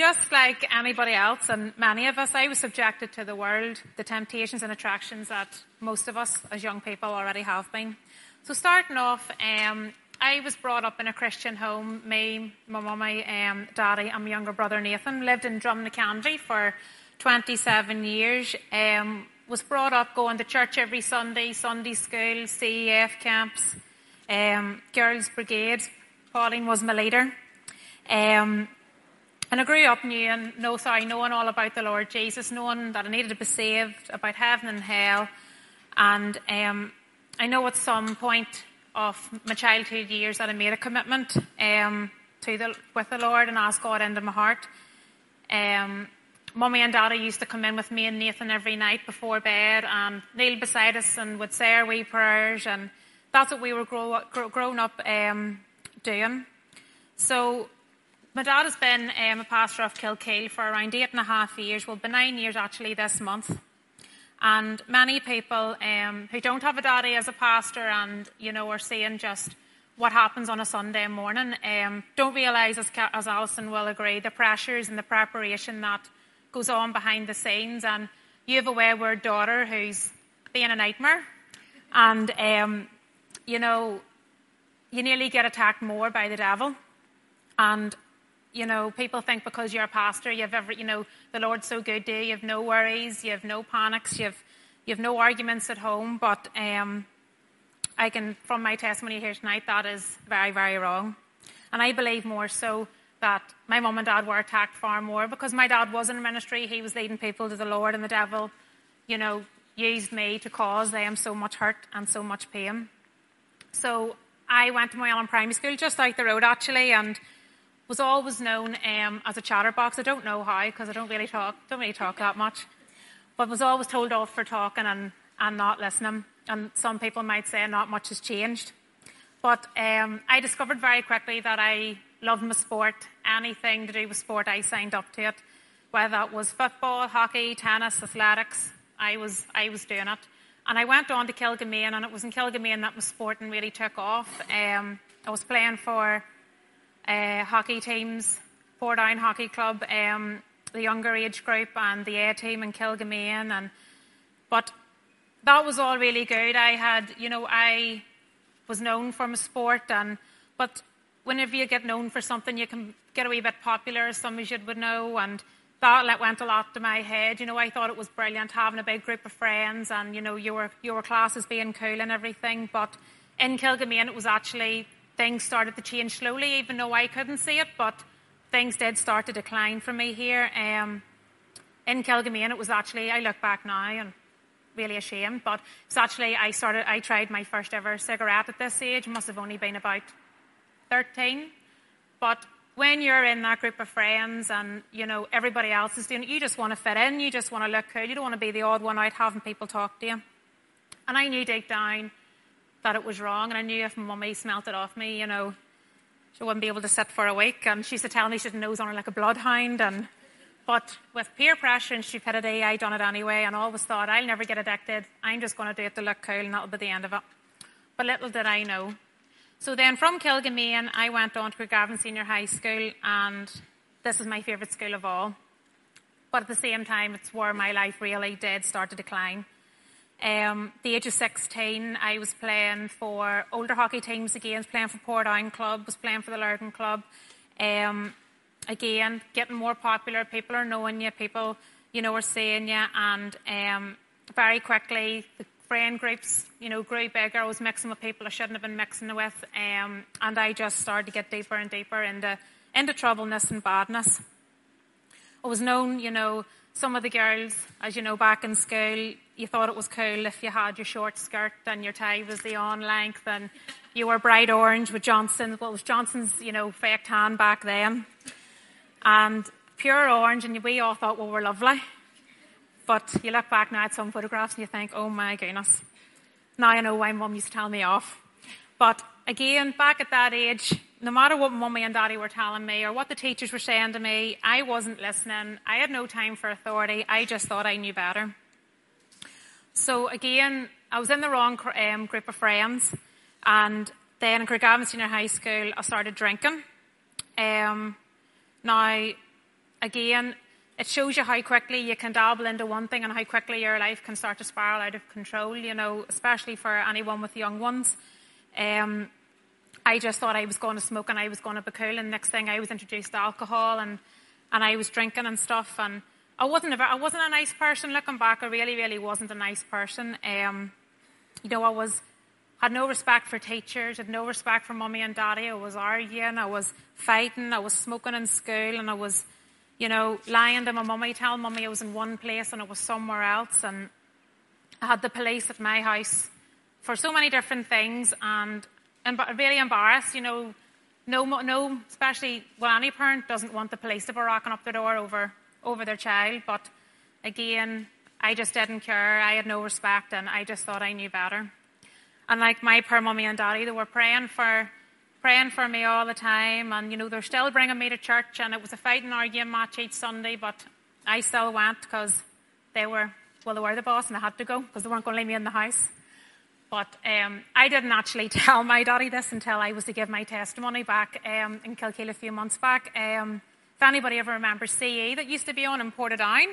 just like anybody else, and many of us, I was subjected to the world, the temptations and attractions that most of us as young people already have been. So starting off, um, I was brought up in a Christian home. Me, my mummy, um, daddy, and my younger brother Nathan lived in Drumnacanvy for 27 years. Um, was brought up going to church every Sunday, Sunday school, CEF camps, um, girls' brigade. Pauline was my leader. Um, and I grew up knowing, no, sorry, knowing all about the Lord Jesus, knowing that I needed to be saved, about heaven and hell. And um, I know at some point of my childhood years that I made a commitment um, to the, with the Lord and asked God into my heart. Um, Mummy and Daddy used to come in with me and Nathan every night before bed and kneel beside us and would say our wee prayers, and that's what we were grow, grow, up um, doing. So my dad has been um, a pastor of Kilkeel for around eight and a half years, well, been nine years actually this month. And many people um, who don't have a daddy as a pastor and, you know, are seeing just what happens on a Sunday morning um, don't realise, as, as Alison will agree, the pressures and the preparation that goes on behind the scenes. And you have a wayward daughter who's being a nightmare. And, um, you know, you nearly get attacked more by the devil. And you know, people think because you're a pastor, you have every, you know, the Lord's so good to you, you have no worries, you have no panics, you have, you have no arguments at home. But um, I can, from my testimony here tonight, that is very, very wrong. And I believe more so that my mum and dad were attacked far more because my dad was in ministry, he was leading people to the Lord, and the devil, you know, used me to cause them so much hurt and so much pain. So I went to Moyallen Primary School just out the road actually, and was always known um, as a chatterbox. I don't know how because I don't really talk, don't really talk that much, but was always told off for talking and, and not listening. And some people might say not much has changed. But um, I discovered very quickly that I loved my sport. Anything to do with sport, I signed up to it. Whether that was football, hockey, tennis, athletics, I was, I was doing it. And I went on to Killicomaine, and it was in Killicomaine that my sporting really took off. Um, I was playing for uh, hockey teams, Portadown Hockey Club, um, the younger age group, and the A team in Killicomaine. And but that was all really good. I had, you know, I was known for my sport, and but whenever you get known for something, you can get a wee bit popular, as some of you would know, and that went a lot to my head. You know, I thought it was brilliant having a big group of friends, and you know, your your classes being cool and everything. But in Killicomaine, it was actually things started to change slowly, even though I couldn't see it, but things did start to decline for me here. Um, in Killicomaine, it was actually, I look back now and really ashamed, but it's actually, I started, I tried my first ever cigarette at this age, must have only been about 13. But when you're in that group of friends and, you know, everybody else is doing it, you just want to fit in, you just want to look cool, you don't want to be the odd one out having people talk to you. And I knew deep down that it was wrong, and I knew if my mummy smelt it off me, you know, she wouldn't be able to sit for a week. And she used to tell me she didn't nose on her like a bloodhound. And but with peer pressure and stupidity, I done it anyway, and always thought I'll never get addicted. I'm just going to do it to look cool, and that'll be the end of it. But little did I know. So then, from Killicomaine, I went on to Craigavon Senior High School, and this is my favourite school of all. But at the same time, it's where my life really did start to decline. Um, the age of 16, I was playing for older hockey teams again, playing for Portadown Club, was playing for the Lurgan Club. Um, again, getting more popular, people are knowing you, people, you know, are seeing you, and um, very quickly, the friend groups, you know, grew bigger. I was mixing with people I shouldn't have been mixing with, um, and I just started to get deeper and deeper into, into troubleness and badness. I was known, you know, some of the girls, as you know, back in school, you thought it was cool if you had your short skirt and your tie was the on length and you were bright orange with Johnson's, well, it was Johnson's, you know, fake tan back then. And pure orange, and we all thought, well, we're lovely. But you look back now at some photographs and you think, oh my goodness. Now I know why mum used to tell me off. But again, back at that age, no matter what mummy and daddy were telling me or what the teachers were saying to me, I wasn't listening. I had no time for authority. I just thought I knew better. So again, I was in the wrong um, group of friends, and then in Craigavon Senior High School, I started drinking. Um, now, again, it shows you how quickly you can dabble into one thing and how quickly your life can start to spiral out of control, you know, especially for anyone with young ones. Um, I just thought I was going to smoke and I was going to be cool, and next thing I was introduced to alcohol and, and I was drinking and stuff, and I wasn't a, I wasn't a nice person looking back. I really, really wasn't a nice person. Um, you know, I was had no respect for teachers, had no respect for mummy and daddy. I was arguing, I was fighting, I was smoking in school, and I was you know, lying to my mummy, telling mummy I was in one place and I was somewhere else. And I had the police at my house for so many different things and, and really embarrassed, you know, no, no, especially, well, any parent doesn't want the police to be rocking up their door over, over their child. But again, I just didn't care. I had no respect and I just thought I knew better. And like my poor mummy and daddy, they were praying for praying for me all the time. And, you know, they're still bringing me to church. And it was a fighting arguing match each Sunday, but I still went because they were, well, they were the boss and I had to go because they weren't going to leave me in the house. But um, I didn't actually tell my daddy this until I was to give my testimony back um, in Kilkeel a few months back. Um, if anybody ever remembers CE that used to be on in Portadown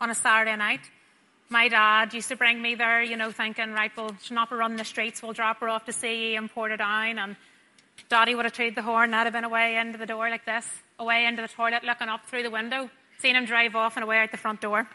on a Saturday night, my dad used to bring me there, you know, thinking, right, we'll not running the streets, we'll drop her off to CE in Portadown. And Daddy would have tried the horn, I'd have been away into the door like this, away into the toilet, looking up through the window, seeing him drive off and away out the front door.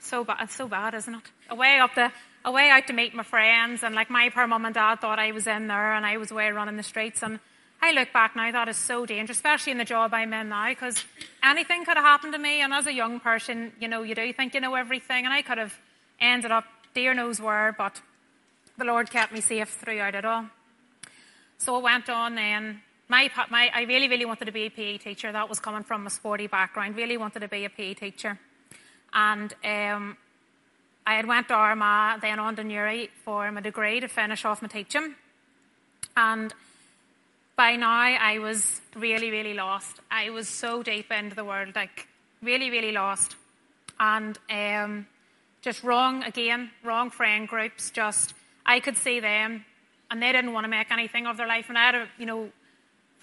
So bad, so bad, isn't it? Away up the, away out to meet my friends, and like my poor mum and dad thought I was in there, and I was away running the streets, and I look back now, that is so dangerous, especially in the job I'm in now, because anything could have happened to me, and as a young person, you know, you do think you know everything, and I could have ended up, dear knows where, but the Lord kept me safe throughout it all. So I went on then. My, my, I really, really wanted to be a PE teacher. That was coming from a sporty background. Really wanted to be a PE teacher. And um, I had went to Armagh, then on to Newry for my degree to finish off my teaching. And by now I was really, really lost. I was so deep into the world, like really, really lost. And um, just wrong, again, wrong friend groups. Just, I could see them and they didn't want to make anything of their life. And I had a, you know,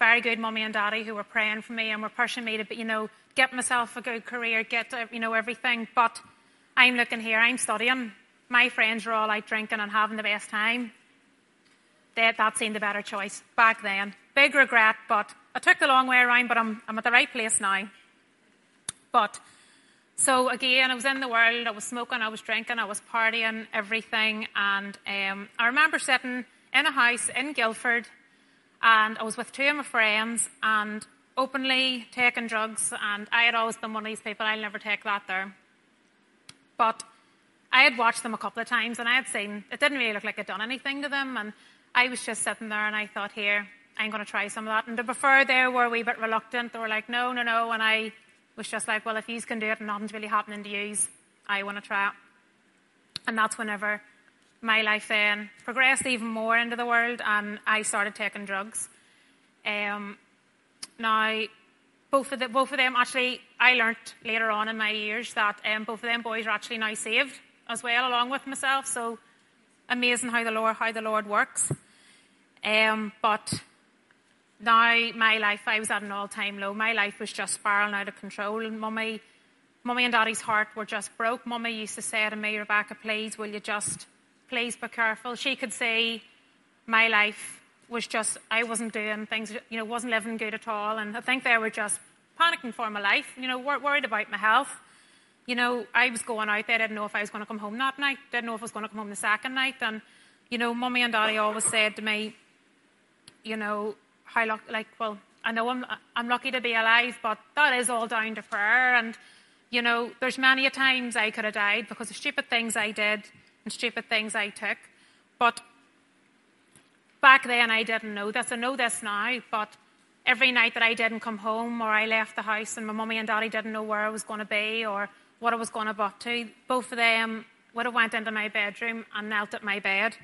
very good mummy and daddy who were praying for me and were pushing me to, you know, get myself a good career, get, uh, you know, everything. But I'm looking here, I'm studying. My friends are all out drinking and having the best time. They, that seemed the better choice back then. Big regret, but I took the long way around, but I'm, I'm at the right place now. But, so again, I was in the world, I was smoking, I was drinking, I was partying, everything. And um, I remember sitting in a house in Guildford, and I was with two of my friends and openly taking drugs. And I had always been one of these people, I'll never take that there. But I had watched them a couple of times and I had seen it didn't really look like it'd done anything to them. And I was just sitting there and I thought, here, I'm going to try some of that. And to be fair, they were a wee bit reluctant. They were like, no, no, no. And I was just like, well, if you can do it and nothing's really happening to you, I want to try it. And that's whenever my life then progressed even more into the world and I started taking drugs. Um, now, both of, the, both of them actually, I learnt later on in my years that um, both of them boys are actually now saved as well, along with myself. So amazing how the Lord, how the Lord works. Um, but now my life, I was at an all-time low. My life was just spiraling out of control. And mummy, mummy and daddy's heart were just broke. Mummy used to say to me, Rebecca, please, will you just please be careful. She could say my life was just, I wasn't doing things, you know, wasn't living good at all. And I think they were just panicking for my life, you know, worried about my health. You know, I was going out there, didn't know if I was going to come home that night, didn't know if I was going to come home the second night. And, you know, mummy and daddy always said to me, you know, how lucky, like, well, I know I'm, I'm lucky to be alive, but that is all down to prayer. And, you know, there's many a times I could have died because of stupid things I did and stupid things I took. But back then I didn't know this. I know this now, but every night that I didn't come home or I left the house and my mummy and daddy didn't know where I was going to be or what I was going to butt to, both of them would have went into my bedroom and knelt at my bed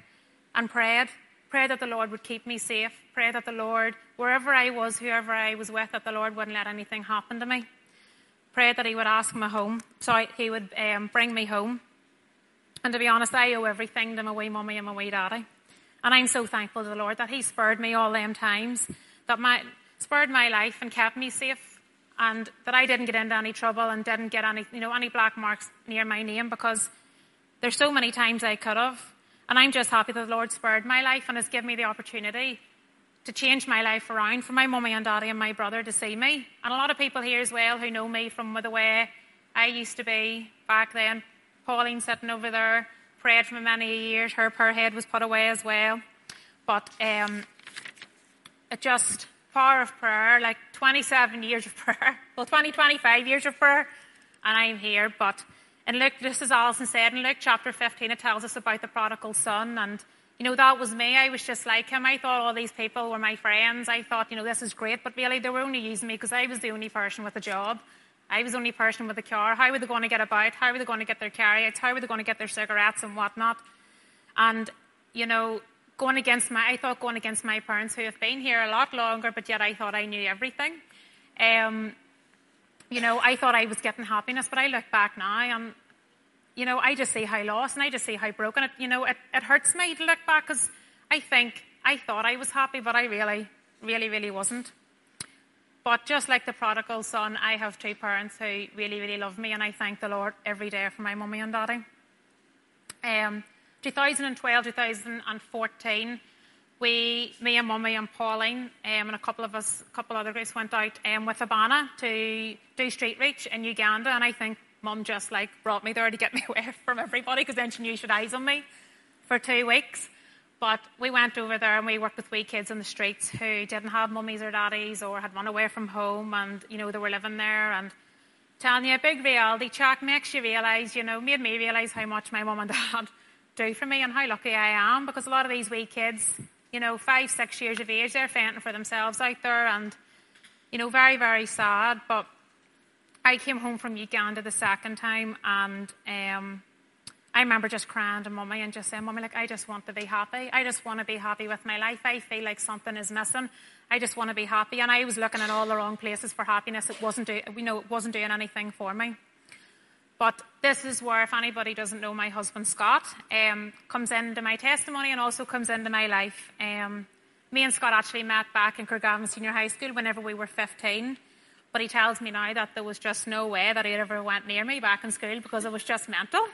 and prayed. Prayed that the Lord would keep me safe. Prayed that the Lord, wherever I was, whoever I was with, that the Lord wouldn't let anything happen to me. Prayed that He would ask me home, so He would um, bring me home. And to be honest, I owe everything to my wee mummy and my wee daddy. And I'm so thankful to the Lord that He spared me all them times, that my, spared my life and kept me safe. and that I didn't get into any trouble and didn't get any, you know, any black marks near my name because there's so many times I could have. And I'm just happy that the Lord spared my life and has given me the opportunity to change my life around for my mummy and daddy and my brother to see me. And a lot of people here as well who know me from the way I used to be back then. Pauline sitting over there, prayed for many years. Her prayer head was put away as well. But um, it just, power of prayer, like 27 years of prayer, well, 20, 25 years of prayer, and I'm here. But in Luke, this is Alison said, in Luke chapter 15, it tells us about the prodigal son. And, you know, that was me. I was just like him. I thought all these people were my friends. I thought, you know, this is great. But really, they were only using me because I was the only person with a job. I was the only person with a car. How were they going to get about? How were they going to get their carryouts? How were they going to get their cigarettes and whatnot? And, you know, going against my, I thought going against my parents who have been here a lot longer, but yet I thought I knew everything. Um, you know, I thought I was getting happiness, but I look back now and, you know, I just see how lost and I just see how broken it, you know, it, it hurts me to look back because I think I thought I was happy, but I really, really, really wasn't. But just like the prodigal son, I have two parents who really, really love me, and I thank the Lord every day for my mummy and daddy. Um, 2012, 2014, we, me and Mummy and Pauline, um, and a couple of us, a couple other guys went out um, with Abaana to do Street Reach in Uganda, and I think Mum just like brought me there to get me away from everybody because then she knew she'd eyes on me for two weeks. But we went over there and we worked with wee kids in the streets who didn't have mummies or daddies or had run away from home and, you know, they were living there and telling you a big reality check makes you realise, you know, made me realise how much my mum and dad do for me and how lucky I am because a lot of these wee kids, you know, five, six years of age, they're fending for themselves out there and, you know, very, very sad. But I came home from Uganda the second time and um, I remember just crying to mummy and just saying, Mummy, like, I just want to be happy. I just want to be happy with my life. I feel like something is missing. I just want to be happy. And I was looking in all the wrong places for happiness. It wasn't, do, we know, it wasn't doing anything for me. But this is where, if anybody doesn't know my husband Scott, um, comes into my testimony and also comes into my life. Um, me and Scott actually met back in Craigavon Senior High School whenever we were 15. But he tells me now that there was just no way that he ever went near me back in school because it was just mental.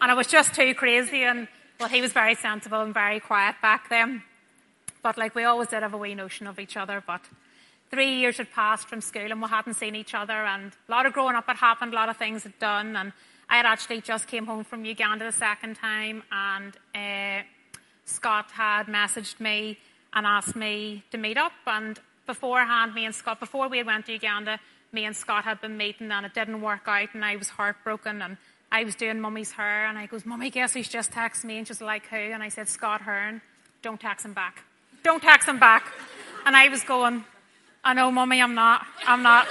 And I was just too crazy. And, well, he was very sensible and very quiet back then. But, like, we always did have a wee notion of each other. But three years had passed from school and we hadn't seen each other and a lot of growing up had happened, a lot of things had done and I had actually just came home from Uganda the second time and uh, Scott had messaged me and asked me to meet up and beforehand me and Scott, before we went to Uganda, me and Scott had been meeting and it didn't work out and I was heartbroken and I was doing mummy's hair and I goes, Mummy, guess who's just texted me and she's like, who? And I said, Scott Hearn, don't text him back. Don't text him back. And I was going, I know, mummy, I'm not. I'm not.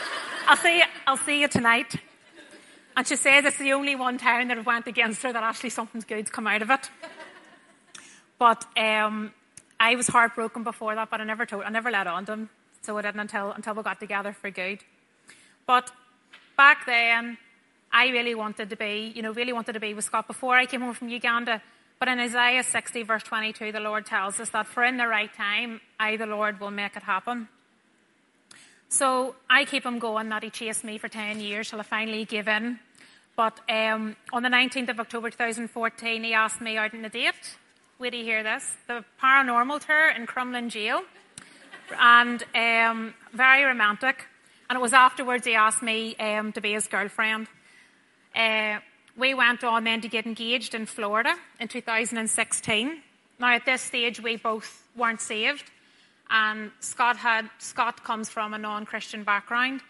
I'll see you, I'll see you tonight. And she says it's the only one town that went against her that actually something's good's come out of it. But um, I was heartbroken before that, but I never told, I never let on to him. So I didn't until, until we got together for good. But back then, I really wanted to be, you know, really wanted to be with Scott before I came home from Uganda. But in Isaiah 60 verse 22, the Lord tells us that for in the right time, I, the Lord, will make it happen. So I keep him going that he chased me for 10 years till I finally gave in. But um, on the 19th of October 2014, he asked me out on a date. Wait do you hear this? The paranormal tour in Crumlin Jail. And um, very romantic. And it was afterwards he asked me um, to be his girlfriend. Uh, we went on then to get engaged in Florida in 2016. Now, at this stage, we both weren't saved and Scott had Scott comes from a non-Christian background,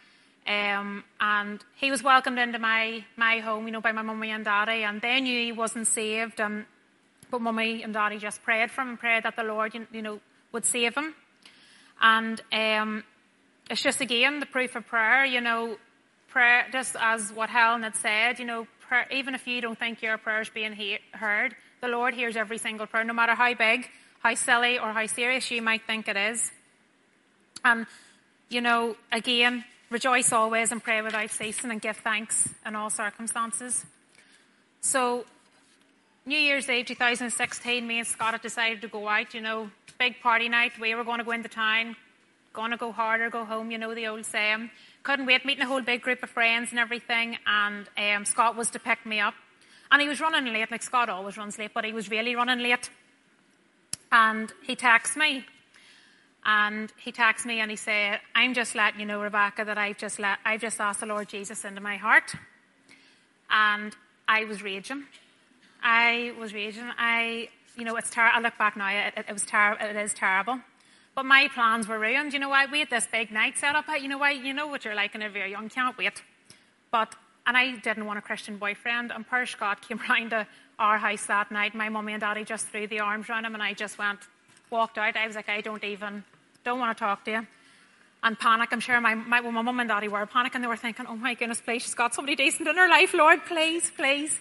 um, and he was welcomed into my my home, you know, by my mummy and daddy, and they knew he wasn't saved, and but mummy and daddy just prayed for him and prayed that the Lord, you know, would save him, and um, it's just again the proof of prayer, you know, prayer just as what Helen had said, you know, prayer, even if you don't think your prayer is being he- heard, the Lord hears every single prayer, no matter how big how silly or how serious you might think it is. And, you know, again, rejoice always and pray without ceasing and give thanks in all circumstances. So, New Year's Eve 2016, me and Scott had decided to go out, you know, big party night. We were going to go into town, going to go harder, go home, you know the old saying. Couldn't wait, meeting a whole big group of friends and everything. And um, Scott was to pick me up. And he was running late, like Scott always runs late, but he was really running late. And he texts me. And he texts me and he said, I'm just letting you know, Rebecca, that I've just, let, I've just asked the Lord Jesus into my heart. And I was raging. I was raging. I, you know, it's terrible. I look back now, it, it, it was terrible. It is terrible. But my plans were ruined. You know why? We had this big night set up. You know why? You know what you're like when you're very young. Can't wait. But, and I didn't want a Christian boyfriend. And Per Scott came round to our house that night. My mummy and daddy just threw the arms around him and I just went, walked out. I was like, I don't even, don't want to talk to you. And panic, I'm sure my, my, well, my mum and daddy were panicking. They were thinking, oh my goodness, please, she's got somebody decent in her life, Lord, please, please.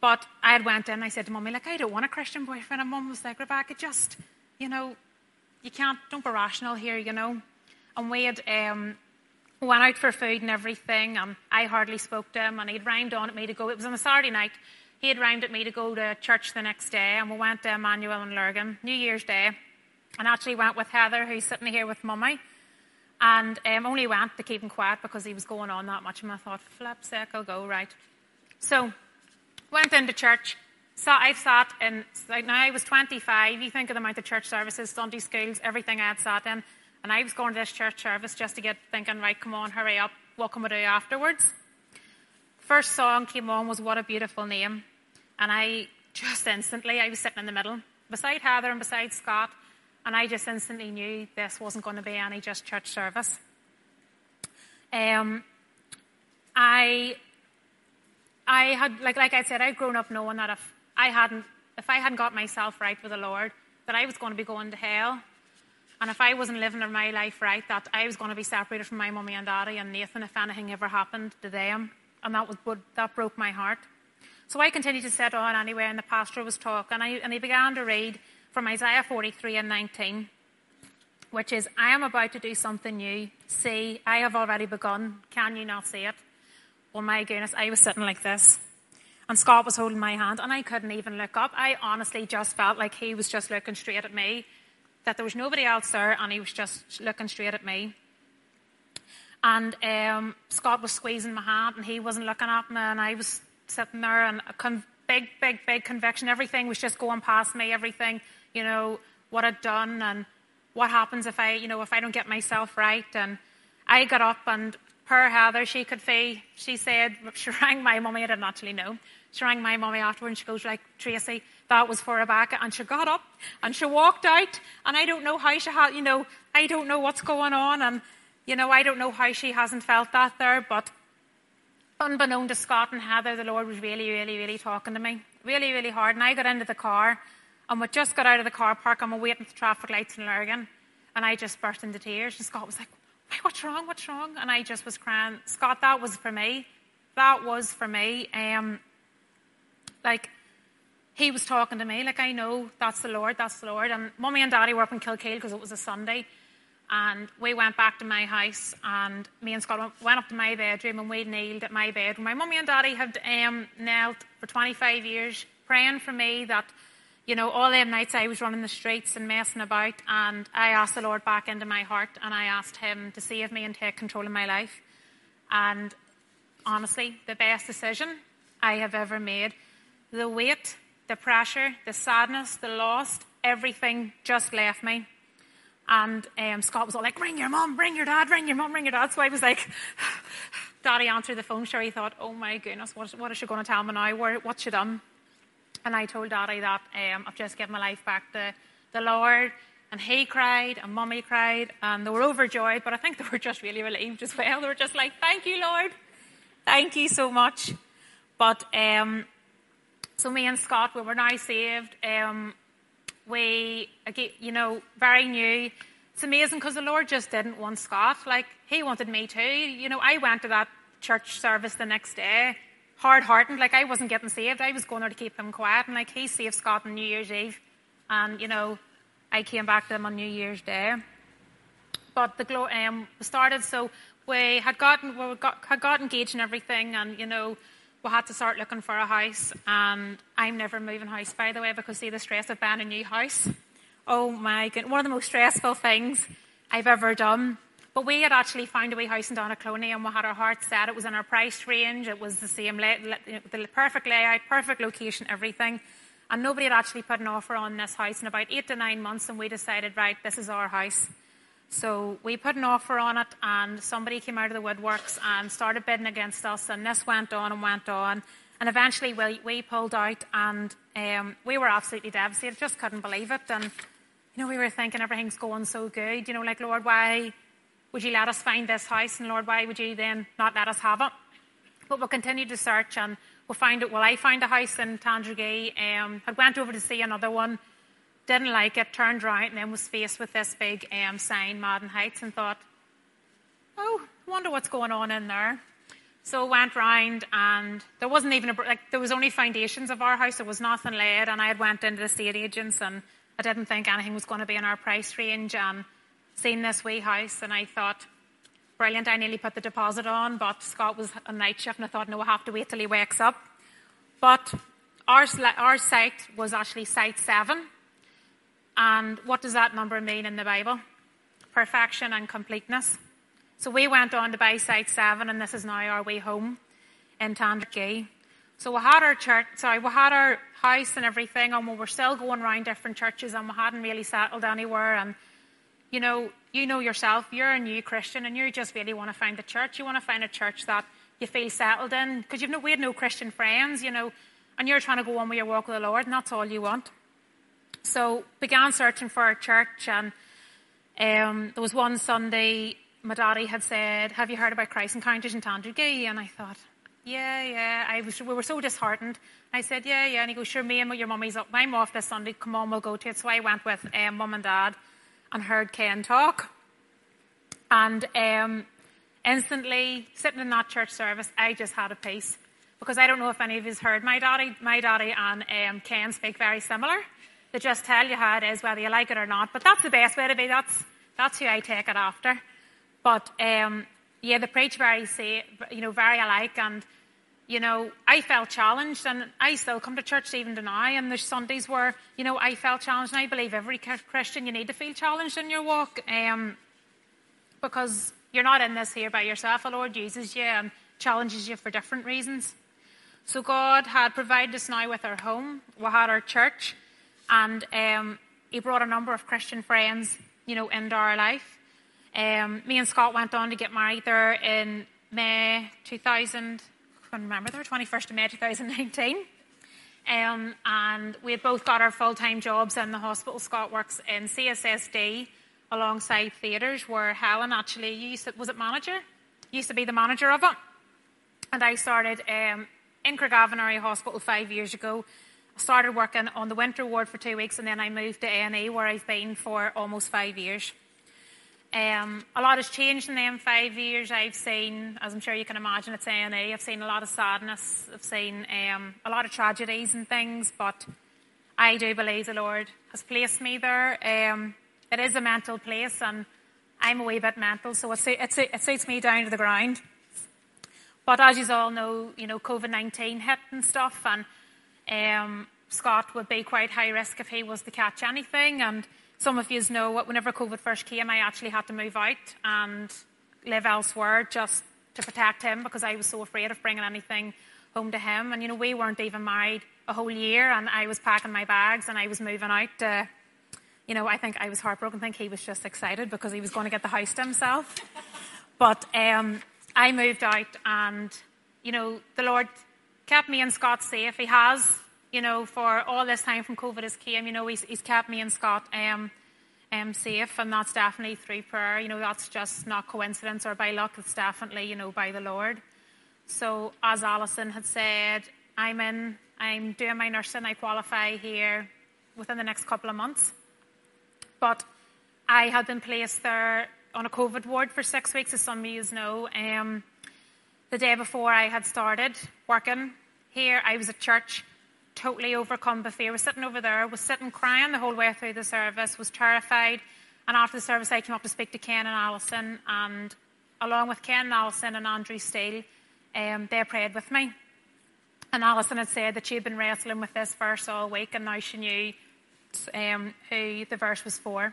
But I had went in, I said to mummy, like, I don't want a Christian boyfriend. And mum was like, Rebecca, just, you know, you can't, don't be rational here, you know. And we had, um, went out for food and everything, and I hardly spoke to him, and he'd rhymed on at me to go. It was on a Saturday night. He had rhymed at me to go to church the next day, and we went to Emmanuel and Lurgan, New Year's Day, and actually went with Heather, who's sitting here with Mummy. And um, only went to keep him quiet because he was going on that much. And I thought, flip I'll go, right. So, went into church. So I've sat in, like now I was 25. You think of the amount of church services, Sunday schools, everything I had sat in. And I was going to this church service just to get thinking, right, come on, hurry up. What can we do afterwards? First song came on was What a Beautiful Name. And I just instantly, I was sitting in the middle beside Heather and beside Scott. And I just instantly knew this wasn't going to be any just church service. Um, I, I had, like, like I said, I'd grown up knowing that if I hadn't, if I hadn't got myself right with the Lord, that I was going to be going to hell. And if I wasn't living my life right, that I was going to be separated from my mummy and daddy and Nathan if anything ever happened to them. And that was that broke my heart. So I continued to sit on anyway, and the pastor was talking, and, he began to read from Isaiah 43 and 19, which is, I am about to do something new. See, I have already begun. Can you not see it? Well, my goodness, I was sitting like this. And Scott was holding my hand, and I couldn't even look up. I honestly just felt like he was just looking straight at me, that there was nobody else there, and he was just looking straight at me. And um, Scott was squeezing my hand, and he wasn't looking at me, and I was sitting there, and a con- big, big, big conviction. Everything was just going past me. Everything you know, what I'd done and what happens if I, you know, if I don't get myself right. And I got up and per Heather, she could fee, she said, she rang my mummy, I didn't actually know. She rang my mummy afterwards and she goes like, Tracy, that was for Rebecca. And she got up and she walked out and I don't know how she had, you know, I don't know what's going on and, you know, I don't know how she hasn't felt that there, but unbeknown to Scott and Heather, the Lord was really, really, really talking to me. Really, really hard. And I got into the car and we just got out of the car park we're waiting the traffic lights in Lurgan. And I just burst into tears. And Scott was like, what's wrong? What's wrong? And I just was crying. Scott, that was for me. That was for me. Um, like, he was talking to me. Like, I know that's the Lord, that's the Lord. And mummy and daddy were up in Kilkeel because it was a Sunday. And we went back to my house, and me and Scott went up to my bedroom, and we kneeled at my bed. My mummy and daddy had um, knelt for 25 years, praying for me that you know, all them nights I was running the streets and messing about, and I asked the Lord back into my heart, and I asked Him to save me and take control of my life. And honestly, the best decision I have ever made. The weight, the pressure, the sadness, the loss, everything just left me. And um, Scott was all like, ring your mum, ring your dad, ring your mum, ring your dad. So I was like, Daddy answered the phone. Sure, he thought, oh my goodness, what, what is she going to tell me now? What's she done? And I told Daddy that um, I've just given my life back to the Lord. And he cried, and Mummy cried, and they were overjoyed, but I think they were just really relieved as well. They were just like, Thank you, Lord. Thank you so much. But um, so me and Scott, we were now saved. Um, we, you know, very new. It's amazing because the Lord just didn't want Scott. Like, he wanted me too. You know, I went to that church service the next day hard hearted. Like I wasn't getting saved. I was going there to keep him quiet. And like he saved Scott on New Year's Eve. And, you know, I came back to him on New Year's Day. But the glow um, started, so we had gotten we got, had got engaged and everything, and you know we had to start looking for a house. And I'm never moving house, by the way, because see the stress of buying a new house. Oh my god, one of the most stressful things I've ever done. But we had actually found a wee house in Donaghcloney and we had our hearts set. It was in our price range. It was the same, the perfect layout, perfect location, everything. And nobody had actually put an offer on this house in about eight to nine months and we decided, right, this is our house. So we put an offer on it and somebody came out of the woodworks and started bidding against us and this went on and went on. And eventually we, we pulled out and um, we were absolutely devastated, just couldn't believe it. And, you know, we were thinking everything's going so good. You know, like, Lord, why, would you let us find this house? And Lord, why would you then not let us have it? But we'll continue to search and we'll find it. Well, I found a house in Tandragee, um, had went over to see another one, didn't like it, turned around and then was faced with this big um, sign, Madden Heights, and thought, oh, I wonder what's going on in there. So I went round and there wasn't even a, like, there was only foundations of our house. There was nothing laid and I had went into the estate agents and I didn't think anything was going to be in our price range and seen this wee house and I thought, brilliant, I nearly put the deposit on, but Scott was a night shift and I thought, no, I have to wait till he wakes up. But our, our site was actually site seven. And what does that number mean in the Bible? Perfection and completeness. So we went on to buy site seven and this is now our way home in Tandragee. So we had our church, sorry, we had our house and everything and we were still going around different churches and we hadn't really settled anywhere and you know, you know yourself, you're a new Christian and you just really want to find a church. You want to find a church that you feel settled in because you've no, we had no Christian friends, you know, and you're trying to go on with your walk with the Lord and that's all you want. So began searching for a church and um, there was one Sunday my daddy had said, have you heard about Christ Encounters in Tandragee? And I thought, yeah, yeah. I was, we were so disheartened. I said, yeah, yeah. And he goes, sure, me and your mummy's up. I'm off this Sunday. Come on, we'll go to it. So I went with um, mum and dad and heard Ken talk. And um, instantly, sitting in that church service, I just had a peace. Because I don't know if any of you heard my daddy, my daddy and um, Ken speak very similar. They just tell you how it is, whether you like it or not. But that's the best way to be. That's, that's who I take it after. But, um, yeah, they preach very, you know, very alike. And, you know, I felt challenged and I still come to church even now and there's Sundays where, you know, I felt challenged and I believe every Christian you need to feel challenged in your walk um, because you're not in this here by yourself. The Lord uses you and challenges you for different reasons. So God had provided us now with our home. We had our church and um, he brought a number of Christian friends, you know, into our life. Um, me and Scott went on to get married there in May 2000- can remember, they were 21st of May 2019. Um, and we had both got our full time jobs in the hospital. Scott works in CSSD alongside theatres, where Helen actually used to, was it manager? Used to be the manager of it. And I started um, in Craigavon Area Hospital five years ago. I started working on the winter ward for two weeks, and then I moved to A&E, where I've been for almost five years. Um, a lot has changed in them five years. I've seen, as I'm sure you can imagine, it's A&E. I've seen a lot of sadness. I've seen um, a lot of tragedies and things, but I do believe the Lord has placed me there. Um, it is a mental place, and I'm a wee bit mental, so it, it, it suits me down to the ground. But as you all know, you know, COVID-19 hit and stuff, and um, Scott would be quite high risk if he was to catch anything, and some of you know what whenever COVID first came, I actually had to move out and live elsewhere just to protect him because I was so afraid of bringing anything home to him. And, you know, we weren't even married a whole year and I was packing my bags and I was moving out. Uh, you know, I think I was heartbroken. I think he was just excited because he was going to get the house to himself. but um, I moved out and, you know, the Lord kept me and Scott safe. He has you know, for all this time from COVID has came, you know, he's, he's kept me and Scott um, um, safe, and that's definitely through prayer. You know, that's just not coincidence or by luck. It's definitely, you know, by the Lord. So, as Alison had said, I'm in, I'm doing my nursing. I qualify here within the next couple of months. But I had been placed there on a COVID ward for six weeks, as some of you know. Um, the day before I had started working here, I was at church totally overcome by fear. Was sitting over there, was sitting crying the whole way through the service, was terrified. And after the service, I came up to speak to Ken and Alison, and along with Ken and Alison and Andrew Steele, um, they prayed with me. And Alison had said that she had been wrestling with this verse all week, and now she knew um, who the verse was for.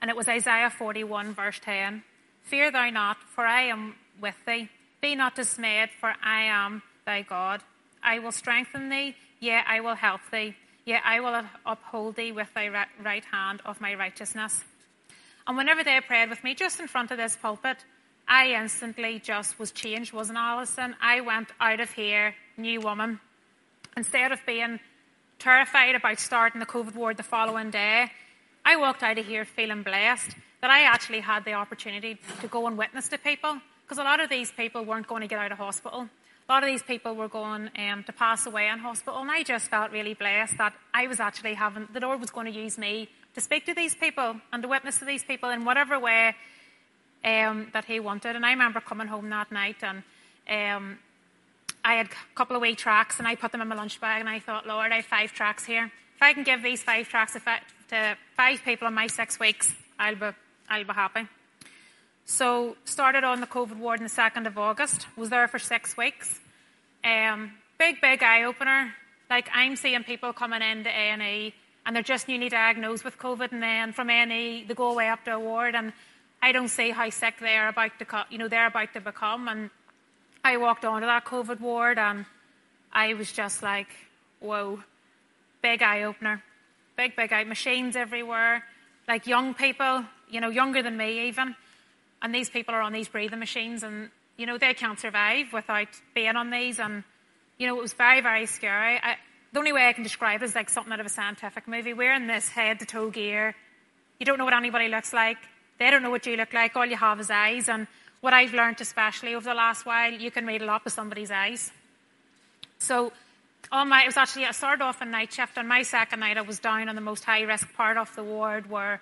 And it was Isaiah 41, verse 10. Fear thou not, for I am with thee. Be not dismayed, for I am thy God. I will strengthen thee, yea, I will help thee. Yea, I will uphold thee with thy right hand of my righteousness. And whenever they prayed with me, just in front of this pulpit, I instantly just was changed, wasn't Alison? I went out of here, new woman. Instead of being terrified about starting the COVID ward the following day, I walked out of here feeling blessed that I actually had the opportunity to go and witness to people. Because a lot of these people weren't going to get out of hospital. A lot of these people were going um, to pass away in hospital, and I just felt really blessed that I was actually having, the Lord was going to use me to speak to these people and to witness to these people in whatever way um, that He wanted. And I remember coming home that night and um, I had a couple of wee tracks, and I put them in my lunch bag and I thought, Lord, I have five tracks here. If I can give these five tracks to five people in my six weeks, I'll be, I'll be happy. So started on the COVID ward on the 2nd of August, was there for six weeks. Um, big, big eye opener. Like I'm seeing people coming into A&E and they're just newly diagnosed with COVID and then from A&E they go away up to a ward and I don't see how sick they're about to, you know, they're about to become and I walked onto that COVID ward and I was just like, whoa, big eye opener. Big, big eye, machines everywhere, like young people, you know, younger than me even. And these people are on these breathing machines and, you know, they can't survive without being on these. And, you know, it was very, very scary. I, the only way I can describe it is like something out of a scientific movie. We're in this head to toe gear. You don't know what anybody looks like. They don't know what you look like. All you have is eyes. And what I've learned, especially over the last while, you can read a lot with somebody's eyes. So, on my, it was actually, I started off a night shift. On my second night, I was down on the most high risk part of the ward where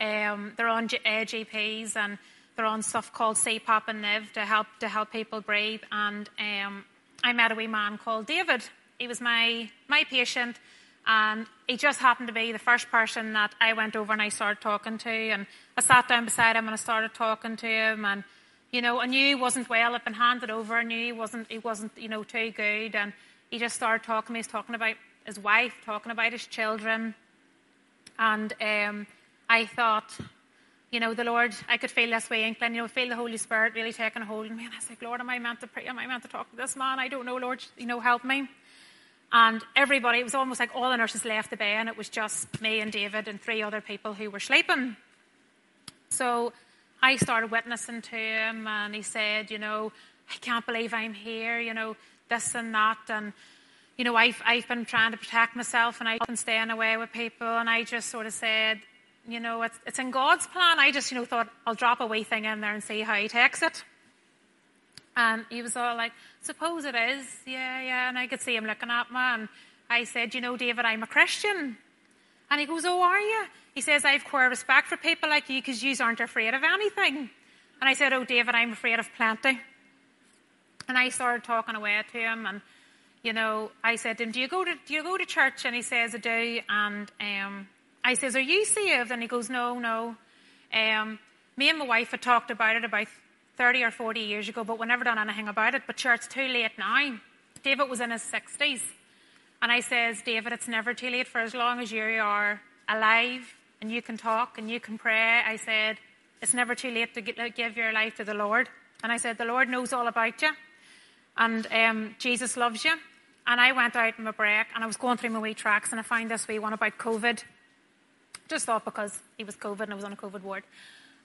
um, they're on G- uh, GPs and on stuff called CPAP and NIV to help, to help people breathe. And um, I met a wee man called David. He was my, my patient. And he just happened to be the first person that I went over and I started talking to. And I sat down beside him and I started talking to him. And you know, I knew he wasn't well. I'd been handed over. I knew he wasn't, he wasn't, you know, too good. And he just started talking. He was talking about his wife, talking about his children. And um, I thought, you know, the Lord, I could feel this way, inkling, you know, feel the Holy Spirit really taking a hold of me. And I was like, Lord, am I meant to pray? Am I meant to talk to this man? I don't know, Lord, you know, help me. And everybody, it was almost like all the nurses left the bay, and it was just me and David and three other people who were sleeping. So I started witnessing to him, and he said, you know, I can't believe I'm here, you know, this and that, and you know, I've I've been trying to protect myself, and I've been staying away with people, and I just sort of said, you know, it's it's in God's plan. I just, you know, thought I'll drop a wee thing in there and see how he takes it. And he was all like, suppose it is, yeah, yeah. And I could see him looking at me, and I said, you know, David, I'm a Christian. And he goes, oh, are you? He says, I have queer respect for people like you because you aren't afraid of anything. And I said, Oh, David, I'm afraid of plenty. And I started talking away to him, and you know, I said to him, "Do you go to Do you go to church?" And he says, "I do." And um, I says, "Are you saved?" And he goes, "No, no." Um, me and my wife had talked about it about thirty or forty years ago, but we never done anything about it. But sure, it's too late now. David was in his sixties, and I says, "David, it's never too late for as long as you are alive and you can talk and you can pray. I said, it's never too late to give your life to the Lord. And I said, the Lord knows all about you. And um, Jesus loves you. And I went out in my break and I was going through my wee tracks and I found this wee one about COVID. Just thought because he was COVID and I was on a COVID ward.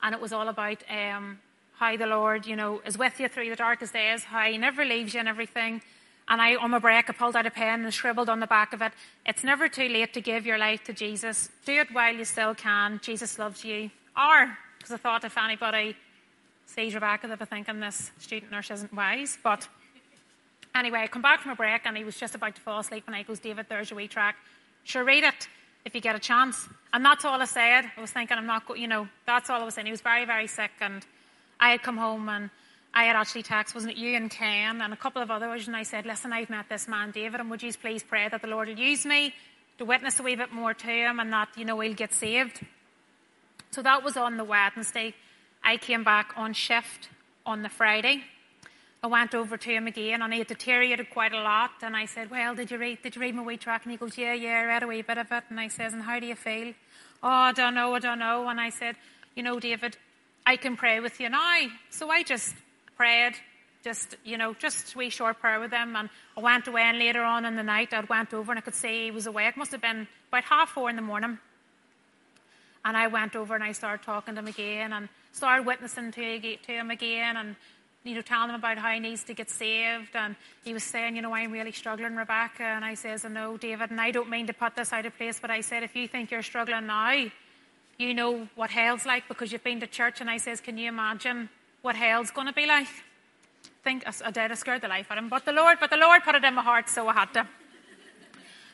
And it was all about um, how the Lord, you know, is with you through the darkest days, how he never leaves you and everything. And I, on my break, I pulled out a pen and scribbled on the back of it, it's never too late to give your life to Jesus. Do it while you still can. Jesus loves you. Or, because I thought if anybody sees Rebecca, they'll be thinking this student nurse isn't wise. But anyway, I come back from a break and he was just about to fall asleep and I goes, David, there's your wee track. Sure, read it if you get a chance. And that's all I said. I was thinking, I'm not, go-, you know, that's all I was saying. He was very, very sick and I had come home and I had actually texted, wasn't it you and Ken and a couple of others, and I said, listen, I've met this man, David, and would you please pray that the Lord will use me to witness a wee bit more to him and that, you know, he'll get saved. So that was on the Wednesday. I came back on shift on the Friday. I went over to him again and he had deteriorated quite a lot. And I said, Well, did you read did you read my wee track? And he goes, Yeah, yeah, I read a wee bit of it. And I says, And how do you feel? Oh, I don't know, I don't know. And I said, You know, David, I can pray with you now. So I just prayed, just, you know, just wee short prayer with him. And I went away and later on in the night I went over and I could see he was awake. It must have been about half four in the morning. And I went over and I started talking to him again and started witnessing to, to him again and, you know, telling him about how he needs to get saved. And he was saying, you know, I'm really struggling, Rebecca. And I says, I know, David, and I don't mean to put this out of place, but I said, if you think you're struggling now, you know what hell's like because you've been to church. And I says, can you imagine what hell's going to be like? I think I did, I scared the life out of him. But the Lord, but the Lord put it in my heart, so I had to.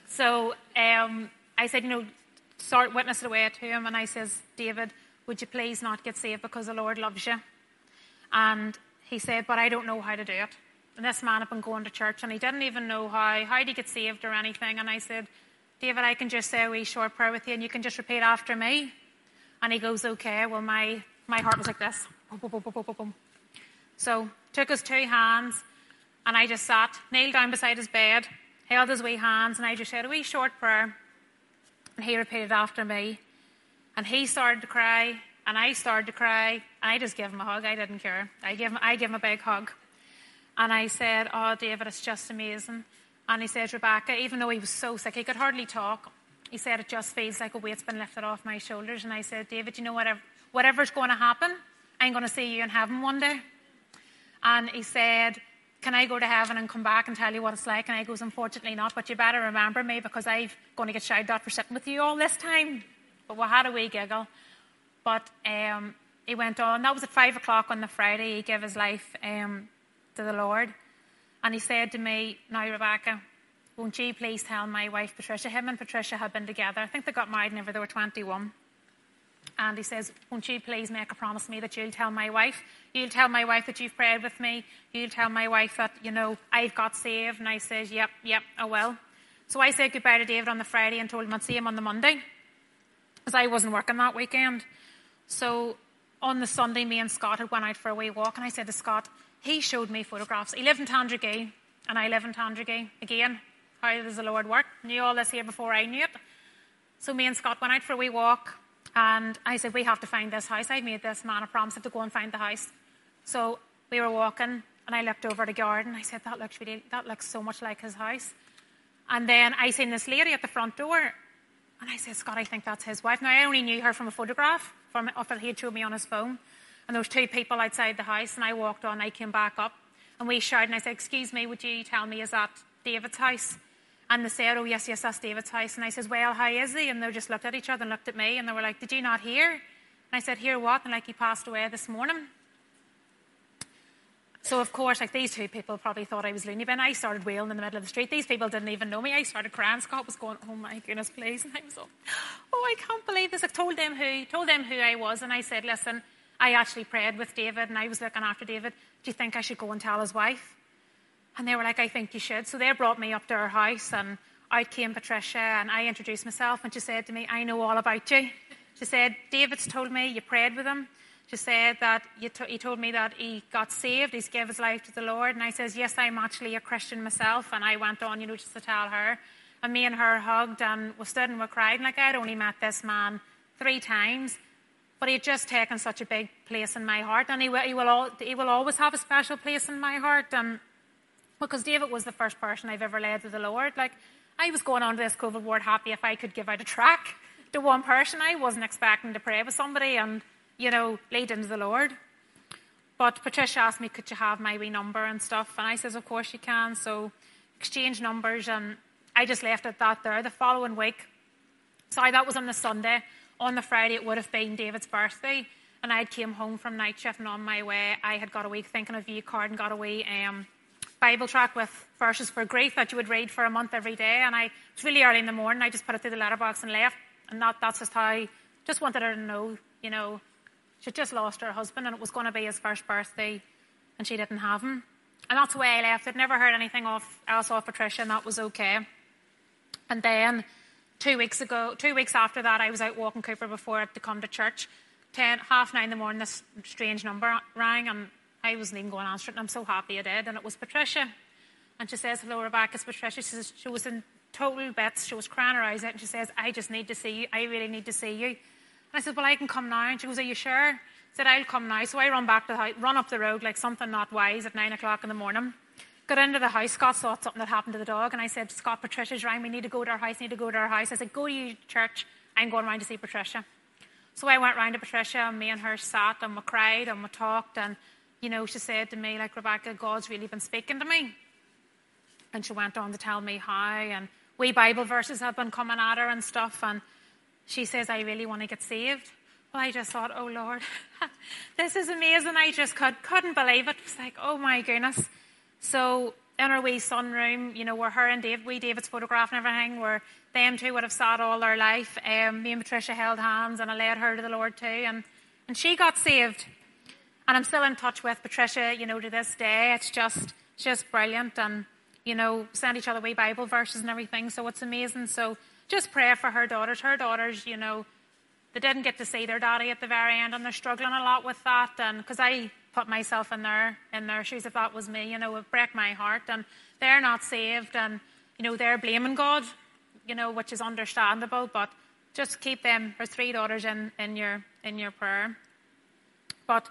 So um, I said, you know, start witnessing away to him. And I says, David, would you please not get saved because the Lord loves you? And he said, but I don't know how to do it. And this man had been going to church and he didn't even know how, how to get saved or anything. And I said, David, I can just say a wee short prayer with you and you can just repeat after me. And he goes, okay. Well, my, my heart was like this. So took his two hands and I just sat, kneeled down beside his bed, held his wee hands, and I just said a wee short prayer. And he repeated after me. And he started to cry, and I started to cry, I just gave him a hug. I didn't care. I gave him, I gave him a big hug. And I said, Oh, David, it's just amazing. And he said, Rebecca, even though he was so sick, he could hardly talk, he said, It just feels like a weight's been lifted off my shoulders. And I said, David, you know, whatever, whatever's going to happen, I'm going to see you in heaven one day. And he said, Can I go to heaven and come back and tell you what it's like? And I goes, Unfortunately not, but you better remember me because I'm going to get shouted at for sitting with you all this time. But we had a wee giggle. But um, he went on. That was at five o'clock on the Friday. He gave his life um, to the Lord. And he said to me, Now, Rebecca, won't you please tell my wife Patricia? Him and Patricia had been together. I think they got married whenever they were 21. And he says, Won't you please make a promise to me that you'll tell my wife? You'll tell my wife that you've prayed with me. You'll tell my wife that, you know, I've got saved. And I says, Yep, yep, I will. So I said goodbye to David on the Friday and told him I'd see him on the Monday. Because I wasn't working that weekend. So on the Sunday, me and Scott had went out for a wee walk. And I said to Scott, he showed me photographs. He lived in Tandragee, and I live in Tandragee. Again, how does the Lord work? Knew all this here before I knew it. So me and Scott went out for a wee walk, and I said, We have to find this house. I made this man a promise to go and find the house. So we were walking, and I looked over the garden. I said, That looks really, that looks so much like his house. And then I seen this lady at the front door, and I said, Scott, I think that's his wife. Now, I only knew her from a photograph, from what he had showed me on his phone. And there was two people outside the house, and I walked on, I came back up, and we shouted, and I said, Excuse me, would you tell me, is that David's house? And they said, Oh, yes, yes, that's David's house. And I said, Well, how is he? And they just looked at each other and looked at me and they were like, Did you not hear? And I said, Hear what? And like, he passed away this morning. So, of course, like these two people probably thought I was loony bin. I started wailing in the middle of the street. These people didn't even know me. I started crying. Scott was going, Oh my goodness, please. And I was like, Oh, I can't believe this. I told them who, told them who I was. And I said, Listen, I actually prayed with David and I was looking after David. Do you think I should go and tell his wife? And they were like, I think you should. So they brought me up to her house, and out came Patricia, and I introduced myself, and she said to me, I know all about you. She said, David's told me you prayed with him. She say that he told me that he got saved, he's gave his life to the Lord. And I says, Yes, I'm actually a Christian myself. And I went on, you know, just to tell her. And me and her hugged and we stood and we cried. like I'd only met this man three times, but he had just taken such a big place in my heart. And he will, he will, he will always have a special place in my heart. And because David was the first person I've ever led to the Lord. Like, I was going on to this COVID ward happy if I could give out a tract to one person. I wasn't expecting to pray with somebody and, you know, lead into the Lord. But Patricia asked me, could you have my wee number and stuff? And I says, of course you can. So exchange numbers and I just left it that there. The following week, sorry, that was on the Sunday. On the Friday, it would have been David's birthday. And I had came home from night shift and on my way, I had got a wee thinking of you card and got a wee um, Bible tract with verses for grief that you would read for a month every day. And I, it was really early in the morning. I just put it through the letterbox and left. And that, that's just how I just wanted her to know, you know, she'd just lost her husband and it was going to be his first birthday and she didn't have him. And that's the way I left. I'd never heard anything off, else off Patricia and that was okay. And then two weeks ago, two weeks after that, I was out walking Cooper before I had to come to church. Ten, half nine in the morning, this strange number rang and I wasn't even going to answer it, and I'm so happy I did. And it was Patricia. And she says, Hello, Rebecca, it's Patricia. She says, She was in total bits. She was crying her eyes out, and she says, I just need to see you. I really need to see you. I said, Well, I can come now. And she goes, Are you sure? said, I'll come now. So I run back to the house, run up the road like something not wise at nine o'clock in the morning. Got into the house, Scott saw something that happened to the dog, and I said, Scott, Patricia's rang, we need to go to our house, need to go to our house. I said, go to your church, I'm going round to see Patricia. So I went round to Patricia, and me and her sat, and we cried, and we talked, and, you know, she said to me, like, Rebecca, God's really been speaking to me. And she went on to tell me how, and we Bible verses have been coming at her and stuff, and she says, I really want to get saved. Well, I just thought, oh Lord, this is amazing. I just could, couldn't believe it. It was like, oh my goodness. So in our wee sunroom, you know, where her and Dave, we David's photograph and everything, where them two would have sat all their life. Um, me and Patricia held hands and I led her to the Lord too. And, and she got saved. And I'm still in touch with Patricia, you know, to this day. It's just, just brilliant. And, you know, send each other wee Bible verses and everything. So it's amazing. So just pray for her daughters. Her daughters, you know, they didn't get to see their daddy at the very end, and they're struggling a lot with that. And because I put myself in their in their shoes, if that was me, you know, it would break my heart. And they're not saved, and you know, they're blaming God, you know, which is understandable. But just keep them, her three daughters, in in your in your prayer. But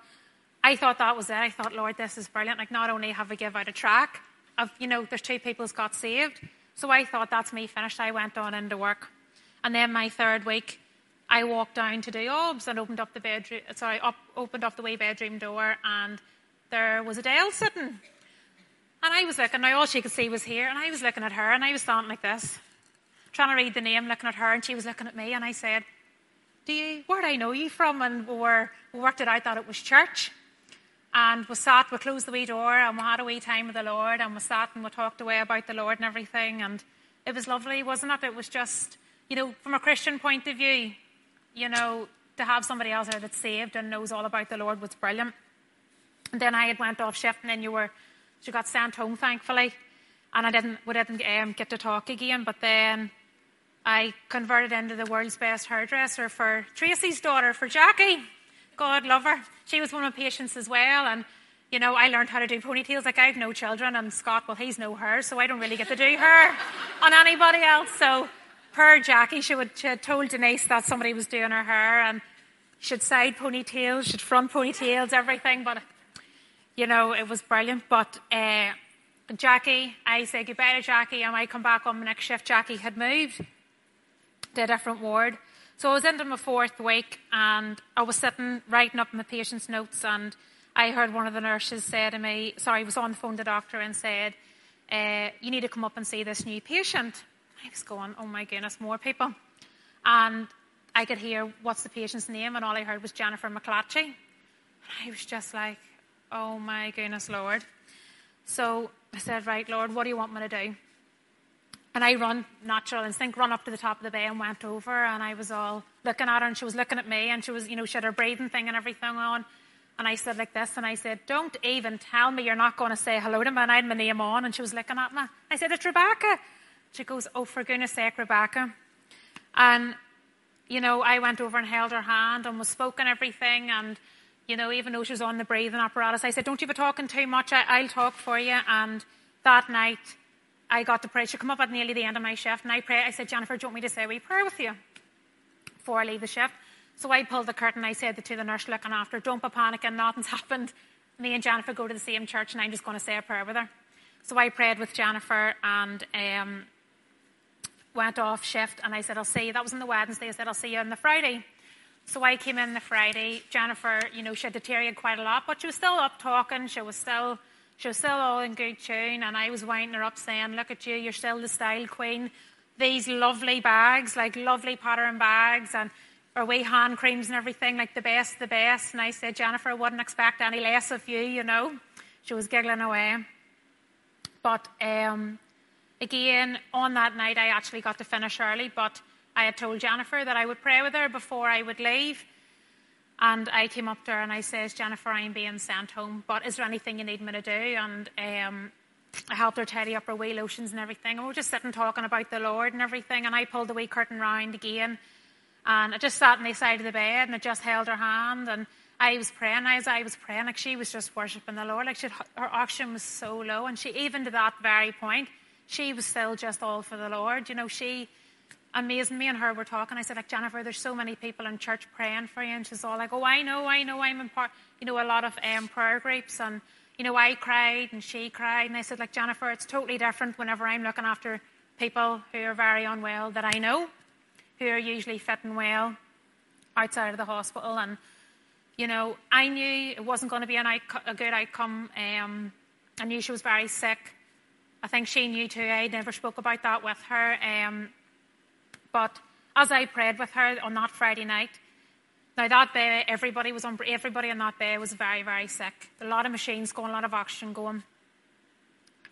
I thought that was it. I thought, Lord, this is brilliant. Like, not only have we give out a tract of, you know, there's two people who's got saved. So I thought that's me finished. I went on into work. And then my third week, I walked down to the OBS and opened up the bedroom, sorry, up, opened up the way bedroom door, and there was Adele sitting. And I was looking, now all she could see was here, and I was looking at her, and I was standing like this, trying to read the name, looking at her, and she was looking at me, and I said, Do you, where'd I know you from? And we, were, we worked it out that it was church. And we sat, we closed the wee door, and we had a wee time with the Lord, and we sat and we talked away about the Lord and everything, and it was lovely, wasn't it? It was just, you know, from a Christian point of view, you know, to have somebody else there that's saved and knows all about the Lord was brilliant. And then I had went off shift, and then you were, you got sent home, thankfully, and I didn't, we didn't um, get to talk again. But then I converted into the world's best hairdresser for Tracy's daughter, for Jackie. God love her. She was one of my patients as well, and you know, I learned how to do ponytails. Like I have no children, and Scott, well, he's no her, so I don't really get to do her on anybody else. So per Jackie, she, would, she had told Denise that somebody was doing her hair and she'd side ponytails, she'd front ponytails, everything. But, you know, it was brilliant. But uh, Jackie, I said goodbye to Jackie and I come back on my next shift. Jackie had moved to a different ward. So I was into my fourth week and I was sitting writing up my patient's notes and I heard one of the nurses say to me, sorry, I was on the phone to the doctor and said, uh, you need to come up and see this new patient. I was going, oh my goodness, more people. And I could hear what's the patient's name, and all I heard was Jennifer McClatchy. And I was just like, oh my goodness, Lord. So I said, right, Lord, what do you want me to do? And I run, natural instinct, run up to the top of the bay and went over, and I was all looking at her, and she was looking at me, and she was, you know, she had her breathing thing and everything on. And I said like this, and I said, don't even tell me you're not going to say hello to me, and I had my name on, and she was looking at me. I said, it's Rebecca. She goes, Oh, for goodness sake, Rebecca. And, you know, I went over and held her hand and was spoken everything. And, you know, even though she was on the breathing apparatus, I said, Don't you be talking too much. I, will talk for you. And that night, I got to pray. She come up at nearly the end of my shift, and I prayed. I said, Jennifer, do you want me to say a wee prayer with you before I leave the shift? So I pulled the curtain. I said to the nurse looking after, Don't be panicking. Nothing's happened. Me and Jennifer go to the same church, and I'm just going to say a prayer with her. So I prayed with Jennifer, and um, went off shift and I said, I'll see you. That was on the Wednesday. I said, I'll see you on the Friday. So I came in the Friday. Jennifer, you know, she had deteriorated quite a lot, but she was still up talking. She was still, she was still all in good tune. And I was winding her up saying, look at you, you're still the style queen. These lovely bags, like lovely pattern bags and our wee hand creams and everything, like the best, the best. And I said, Jennifer, I wouldn't expect any less of you, you know. She was giggling away. But um, Again, on that night, I actually got to finish early, but I had told Jennifer that I would pray with her before I would leave. And I came up to her and I says, Jennifer, I'm being sent home, but is there anything you need me to do? And um, I helped her tidy up her wee lotions and everything. And we were just sitting talking about the Lord and everything. And I pulled the wee curtain round again. And I just sat on the side of the bed and I just held her hand. And I was praying. As I was praying, like she was just worshipping the Lord. Like she, her oxygen was so low. And she, even to that very point, she was still just all for the Lord. You know, she amazing. Me and her were talking. I said, like, Jennifer, there's so many people in church praying for you. And she's all like, oh, I know, I know. I'm in part, you know, a lot of um, prayer groups. And, you know, I cried and she cried. And I said, like, Jennifer, it's totally different whenever I'm looking after people who are very unwell that I know, who are usually fitting well outside of the hospital. And, you know, I knew it wasn't going to be a good outcome. Um, I knew she was very sick. I think she knew too. I never spoke about that with her. Um, but as I prayed with her on that Friday night, now that bay, everybody was on, everybody in that bay was very, very sick. A lot of machines going, a lot of oxygen going.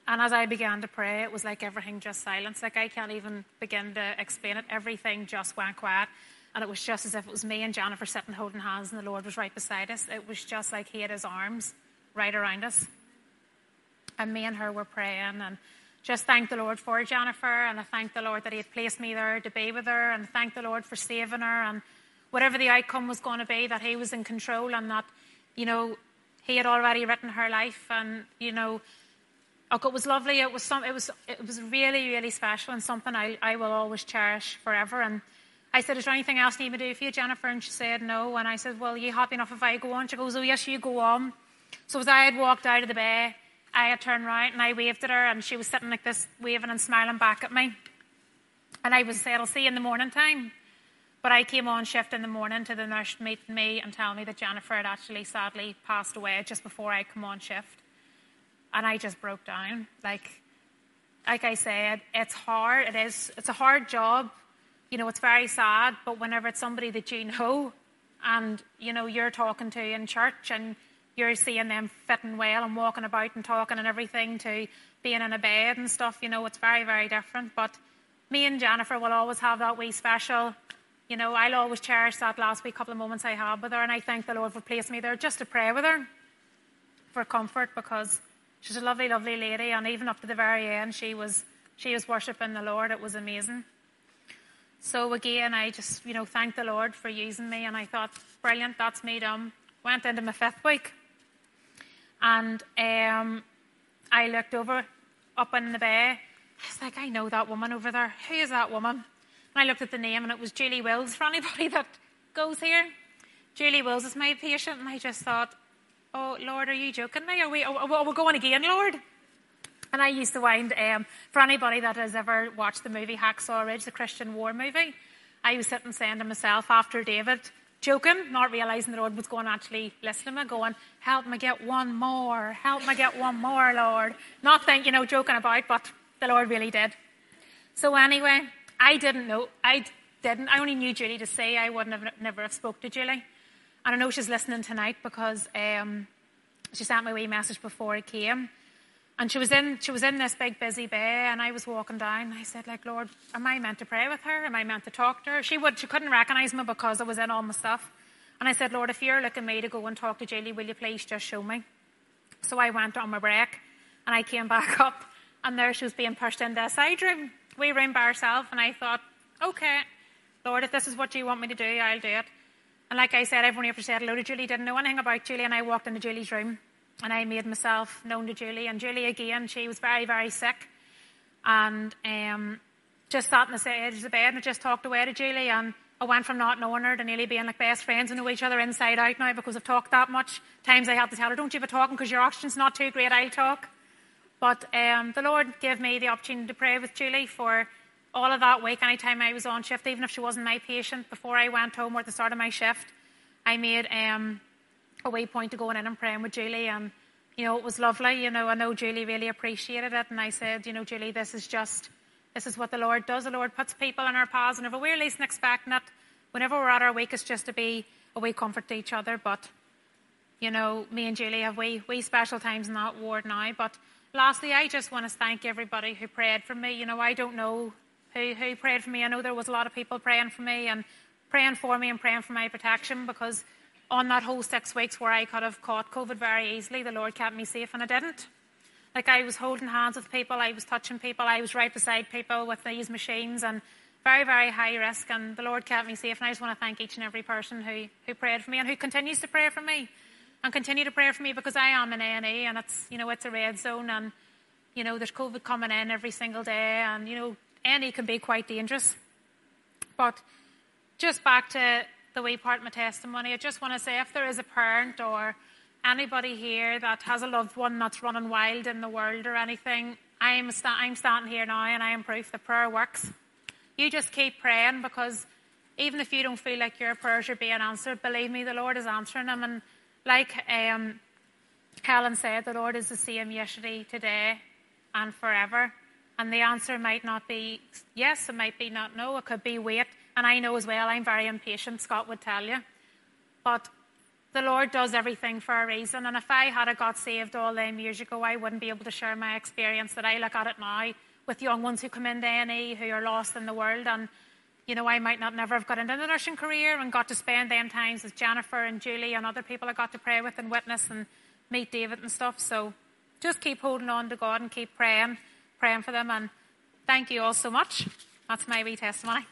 And as I began to pray, it was like everything just silenced. Like I can't even begin to explain it. Everything just went quiet. And it was just as if it was me and Jennifer sitting holding hands and the Lord was right beside us. It was just like He had His arms right around us. And me and her were praying and just thank the Lord for Jennifer. And I thank the Lord that He had placed me there to be with her. And thank the Lord for saving her. And whatever the outcome was going to be, that He was in control and that, you know, He had already written her life. And, you know, it was lovely. It was some. It was. It was really, really special, and something I, I will always cherish forever. And I said, Is there anything else I need to do for you, Jennifer? And she said, No. And I said, Well, you happy enough if I go on? She goes, Oh, yes, you go on. So as I had walked out of the bay, I had turned around and I waved at her, and she was sitting like this, waving and smiling back at me. And I was said, I'll see you in the morning time. But I came on shift in the morning to the nurse meeting me and tell me that Jennifer had actually sadly passed away just before I come on shift. And I just broke down. Like, like I said, it's hard. It is. It's a hard job you know, it's very sad, but whenever it's somebody that you know and, you know, you're talking to in church and you're seeing them fitting well and walking about and talking and everything to being in a bed and stuff, you know, it's very, very different. But me and Jennifer will always have that wee special, you know, I'll always cherish that last wee couple of moments I had with her and I thank the Lord for placing me there just to pray with her for comfort because she's a lovely, lovely lady and even up to the very end she was she was worshipping the Lord. It was amazing. So again, I just, you know, thanked the Lord for using me, and I thought, brilliant, that's me done. Went into my fifth week, and um, I looked over up in the bay. I was like, I know that woman over there. Who is that woman? And I looked at the name, and it was Julie Wills. For anybody that goes here, Julie Wills is my patient, and I just thought, oh Lord, are you joking me? Are we? Are we going again, Lord? And I used to wind, um, for anybody that has ever watched the movie Hacksaw Ridge, the Christian war movie, I was sitting saying to myself after David, joking, not realising the Lord was going to actually listen to me, going, help me get one more, help me get one more, Lord. Not thinking, you know, joking about, but the Lord really did. So anyway, I didn't know, I didn't, I only knew Julie to say I wouldn't have never have spoke to Julie. And I know she's listening tonight because um, she sent me a wee message before I came. And she was in she was in this big busy bay and I was walking down. And I said, like, Lord, am I meant to pray with her? Am I meant to talk to her? She would she couldn't recognise me because I was in all my stuff. And I said, Lord, if you're looking me to go and talk to Julie, will you please just show me? So I went on my break and I came back up and there she was being pushed into a side room. We room by herself and I thought, Okay, Lord, if this is what you want me to do, I'll do it. And like I said, everyone ever said hello to Julie, didn't know anything about Julie, and I walked into Julie's room and I made myself known to Julie. And Julie, again, she was very, very sick. And um, just sat on the edge of the bed and I just talked away to Julie. And I went from not knowing her to nearly being like best friends and know each other inside out now because I've talked that much. Times I had to tell her, don't you be talking because your oxygen's not too great, I'll talk. But um, the Lord gave me the opportunity to pray with Julie for all of that week, any time I was on shift, even if she wasn't my patient, before I went home or at the start of my shift, I made um, a way point to going in and praying with Julie. And, you know, it was lovely. You know, I know Julie really appreciated it. And I said, you know, Julie, this is just, this is what the Lord does. The Lord puts people in our paths. And if we're least expecting it, whenever we're at our it's just to be a way comfort to each other. But, you know, me and Julie have way, way special times in that ward now. But lastly, I just want to thank everybody who prayed for me. You know, I don't know who, who prayed for me. I know there was a lot of people praying for me and praying for me and praying for my protection because on that whole six weeks where I could have caught COVID very easily, the Lord kept me safe and I didn't. Like I was holding hands with people, I was touching people, I was right beside people with these machines and very, very high risk and the Lord kept me safe and I just want to thank each and every person who, who prayed for me and who continues to pray for me and continue to pray for me because I am an A&E and it's, you know, it's a red zone and, you know, there's COVID coming in every single day and, you know, A&E can be quite dangerous. But just back to the wee part of my testimony, I just want to say if there is a parent or anybody here that has a loved one that's running wild in the world or anything, I'm, sta- I'm standing here now and I am proof that prayer works. You just keep praying because even if you don't feel like your prayers are being answered, believe me, the Lord is answering them. And like um, Helen said, the Lord is the same yesterday, today, and forever. And the answer might not be yes, it might be not no, it could be wait. And I know as well, I'm very impatient, Scott would tell you. But the Lord does everything for a reason. And if I had got saved all them years ago, I wouldn't be able to share my experience that I look at it now with young ones who come into A&E who are lost in the world. And, you know, I might not never have got into the nursing career and got to spend them times with Jennifer and Julie and other people I got to pray with and witness and meet David and stuff. So just keep holding on to God and keep praying, praying for them. And thank you all so much. That's my wee testimony.